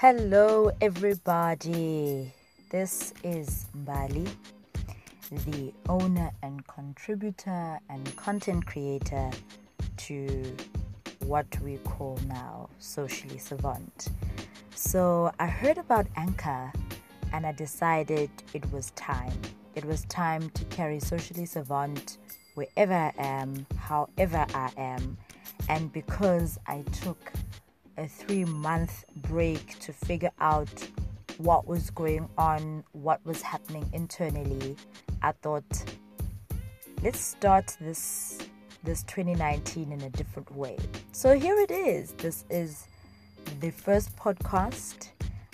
Hello, everybody. This is Mbali, the owner and contributor and content creator to what we call now Socially Savant. So, I heard about Anchor and I decided it was time. It was time to carry Socially Savant wherever I am, however I am, and because I took a three month break to figure out what was going on, what was happening internally, I thought let's start this this 2019 in a different way. So here it is. This is the first podcast.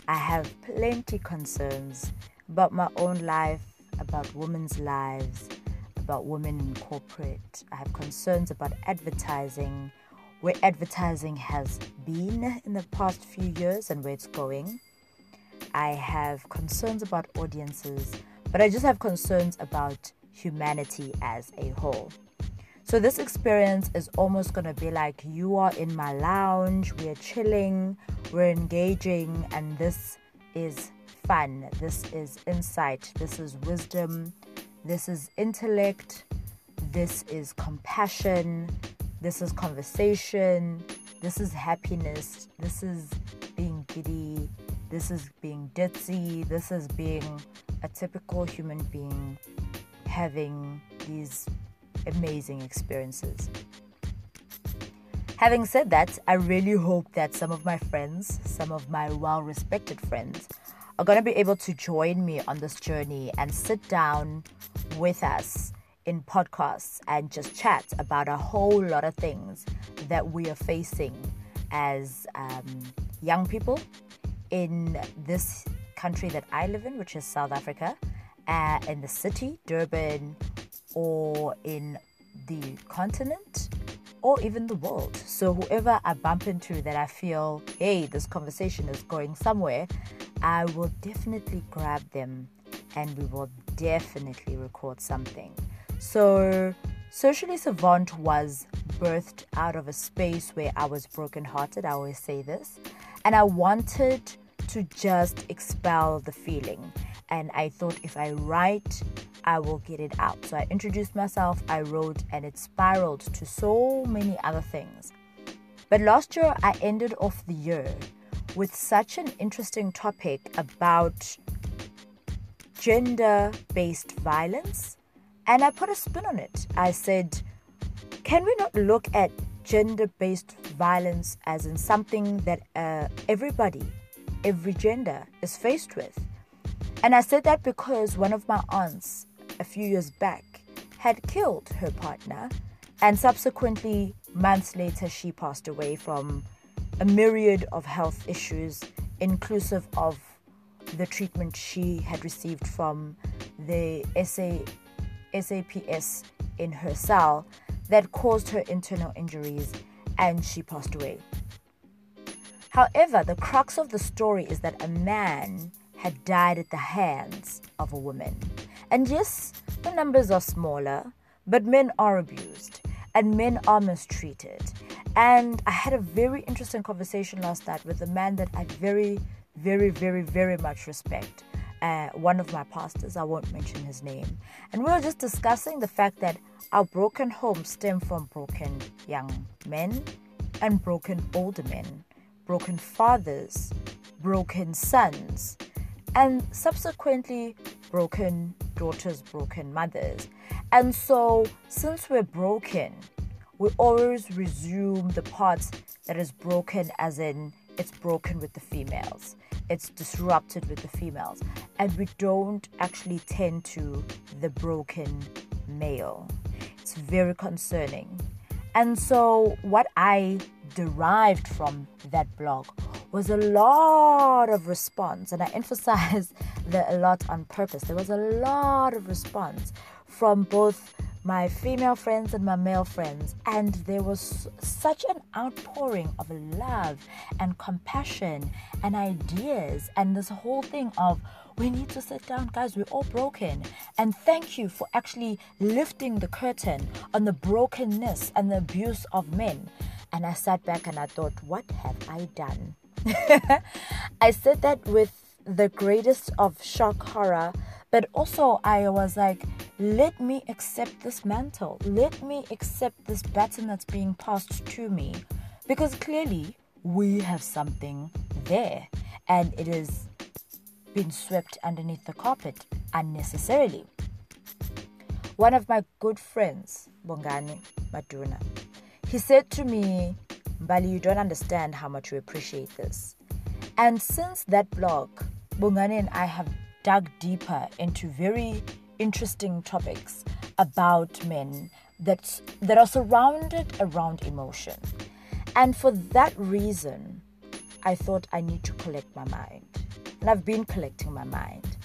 I have plenty concerns about my own life, about women's lives, about women in corporate. I have concerns about advertising where advertising has been in the past few years and where it's going. I have concerns about audiences, but I just have concerns about humanity as a whole. So, this experience is almost going to be like you are in my lounge, we're chilling, we're engaging, and this is fun. This is insight, this is wisdom, this is intellect, this is compassion, this is conversation. This is happiness. This is being giddy. This is being ditzy. This is being a typical human being having these amazing experiences. Having said that, I really hope that some of my friends, some of my well respected friends, are going to be able to join me on this journey and sit down with us in podcasts and just chat about a whole lot of things that we are facing as um, young people in this country that I live in, which is South Africa, uh, in the city, Durban, or in the continent, or even the world. So, whoever I bump into that I feel, hey, this conversation is going somewhere, I will definitely grab them and we will definitely record something. So, Socially Savant was birthed out of a space where I was brokenhearted. I always say this. And I wanted to just expel the feeling. And I thought if I write, I will get it out. So I introduced myself, I wrote, and it spiraled to so many other things. But last year, I ended off the year with such an interesting topic about gender based violence and I put a spin on it. I said, can we not look at gender based violence as in something that uh, everybody, every gender is faced with? And I said that because one of my aunts a few years back had killed her partner, and subsequently, months later, she passed away from a myriad of health issues, inclusive of the treatment she had received from the SA SAPS in her cell that caused her internal injuries and she passed away. However, the crux of the story is that a man had died at the hands of a woman. And yes, the numbers are smaller, but men are abused and men are mistreated. And I had a very interesting conversation last night with a man that I very, very, very, very much respect uh, one of my pastors, I won't mention his name, and we were just discussing the fact that our broken homes stem from broken young men and broken older men, broken fathers, broken sons, and subsequently broken daughters, broken mothers. And so, since we're broken, we always resume the parts that is broken, as in it's broken with the females it's disrupted with the females. And we don't actually tend to the broken male. It's very concerning. And so what i derived from that blog was a lot of response. And i emphasize the a lot on purpose. There was a lot of response from both my female friends and my male friends, and there was such an outpouring of love and compassion and ideas, and this whole thing of we need to sit down, guys, we're all broken. And thank you for actually lifting the curtain on the brokenness and the abuse of men. And I sat back and I thought, what have I done I said that with the greatest of shock horror, but also I was like, let me accept this mantle. Let me accept this baton that's being passed to me. Because clearly we have something there and it has been swept underneath the carpet unnecessarily. One of my good friends, Bongani Maduna, he said to me, Bali, you don't understand how much we appreciate this. And since that blog, Bongani and I have dug deeper into very interesting topics about men that, that are surrounded around emotion. And for that reason, I thought I need to collect my mind. And I've been collecting my mind.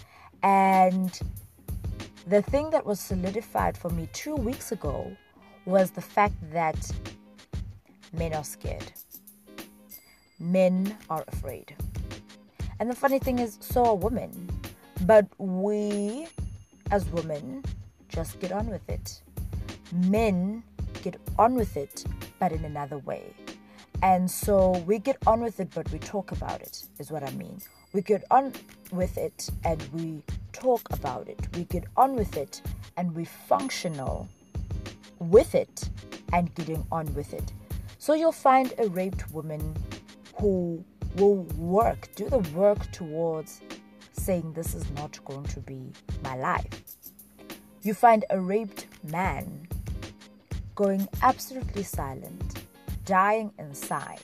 And the thing that was solidified for me two weeks ago was the fact that men are scared. Men are afraid. And the funny thing is, so are women. But we, as women, just get on with it. Men get on with it, but in another way. And so we get on with it, but we talk about it, is what I mean. We get on with it and we talk about it. We get on with it and we functional with it and getting on with it. So you'll find a raped woman who will work, do the work towards saying, This is not going to be my life. You find a raped man going absolutely silent, dying inside,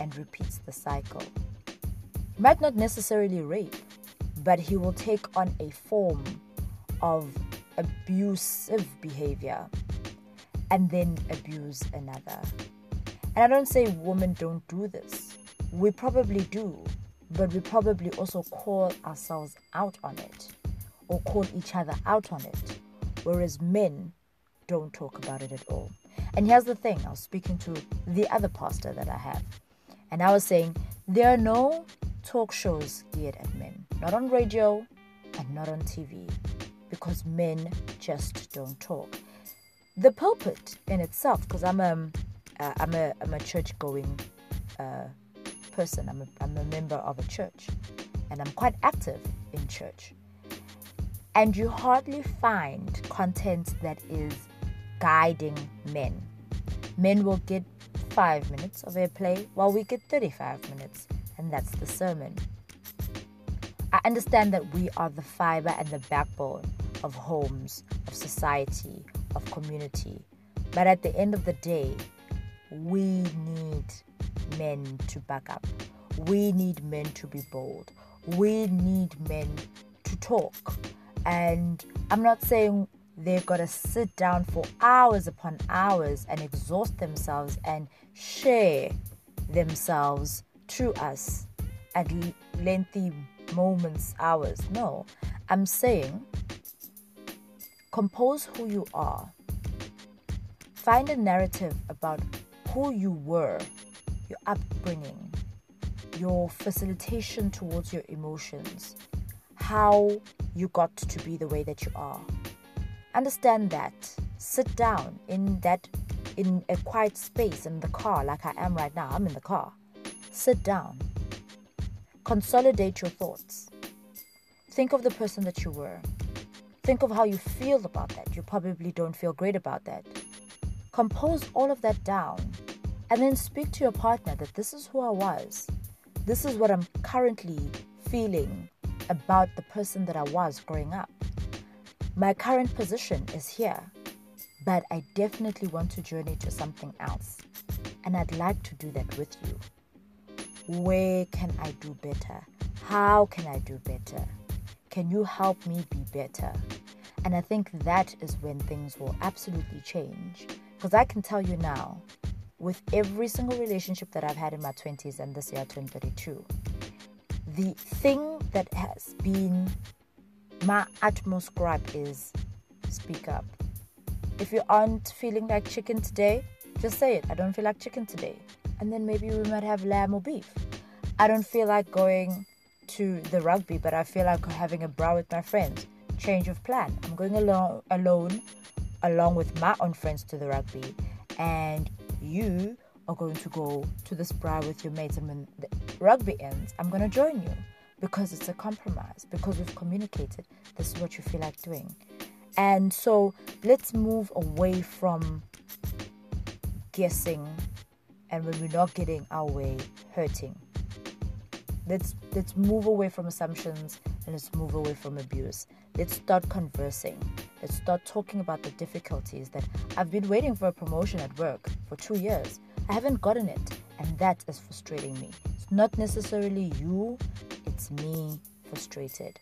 and repeats the cycle. Might not necessarily rape, but he will take on a form of abusive behavior and then abuse another. And I don't say women don't do this. We probably do, but we probably also call ourselves out on it or call each other out on it. Whereas men don't talk about it at all. And here's the thing I was speaking to the other pastor that I have, and I was saying there are no talk shows geared at men, not on radio and not on TV, because men just don't talk. The pulpit in itself, because I'm a uh, I'm a I'm a church going uh, person. I'm a, I'm a member of a church, and I'm quite active in church. And you hardly find content that is guiding men. Men will get five minutes of airplay, while we get 35 minutes, and that's the sermon. I understand that we are the fiber and the backbone of homes, of society, of community. But at the end of the day, we need men to back up. We need men to be bold. We need men to talk. And I'm not saying they've got to sit down for hours upon hours and exhaust themselves and share themselves to us at lengthy moments, hours. No, I'm saying compose who you are. Find a narrative about who you were, your upbringing, your facilitation towards your emotions, how you got to be the way that you are. Understand that. Sit down in that in a quiet space in the car like I am right now. I'm in the car. Sit down. Consolidate your thoughts. Think of the person that you were. Think of how you feel about that. You probably don't feel great about that. Compose all of that down and then speak to your partner that this is who I was. This is what I'm currently feeling about the person that I was growing up. My current position is here, but I definitely want to journey to something else. And I'd like to do that with you. Where can I do better? How can I do better? Can you help me be better? And I think that is when things will absolutely change. Because I can tell you now, with every single relationship that I've had in my 20s and this year I turned 32, the thing that has been my utmost gripe is speak up. If you aren't feeling like chicken today, just say it. I don't feel like chicken today. And then maybe we might have lamb or beef. I don't feel like going to the rugby, but I feel like having a braai with my friends. Change of plan. I'm going alone, alone, along with my own friends to the rugby, and you are going to go to this spa with your mates. I mean, rugby ends, I'm going to join you because it's a compromise, because we've communicated this is what you feel like doing. And so let's move away from guessing and when we're not getting our way, hurting. Let's let's move away from assumptions and let's move away from abuse. Let's start conversing. Let's start talking about the difficulties that I've been waiting for a promotion at work for two years. I haven't gotten it, and that is frustrating me. It's not necessarily you, it's me frustrated.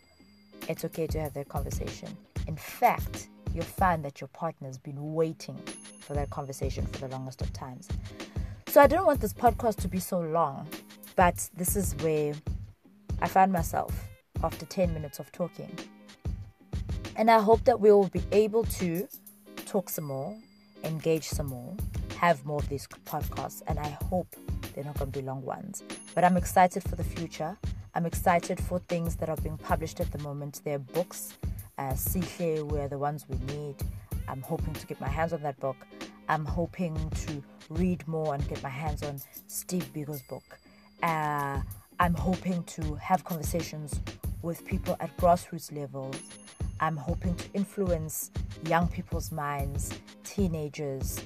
It's okay to have that conversation. In fact, you'll find that your partner's been waiting for that conversation for the longest of times. So I don't want this podcast to be so long, but this is where I found myself after 10 minutes of talking. And I hope that we will be able to talk some more, engage some more, have more of these podcasts, and I hope they're not going to be long ones. But I'm excited for the future. I'm excited for things that are being published at the moment. There are books, uh, were the ones we need. I'm hoping to get my hands on that book. I'm hoping to read more and get my hands on Steve Biko's book. Uh, I'm hoping to have conversations with people at grassroots levels. I'm hoping to influence young people's minds, teenagers,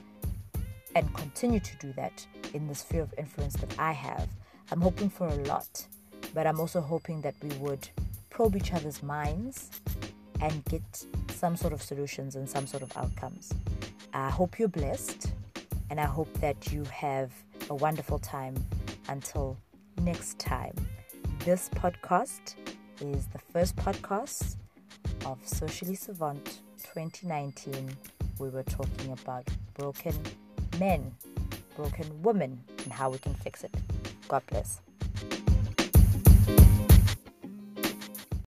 and continue to do that in the sphere of influence that I have. I'm hoping for a lot, but I'm also hoping that we would probe each other's minds and get some sort of solutions and some sort of outcomes. I hope you're blessed and I hope that you have a wonderful time until next time. This podcast is the first podcast of Socially Savant 2019. We were talking about broken men, broken women, and how we can fix it. God bless.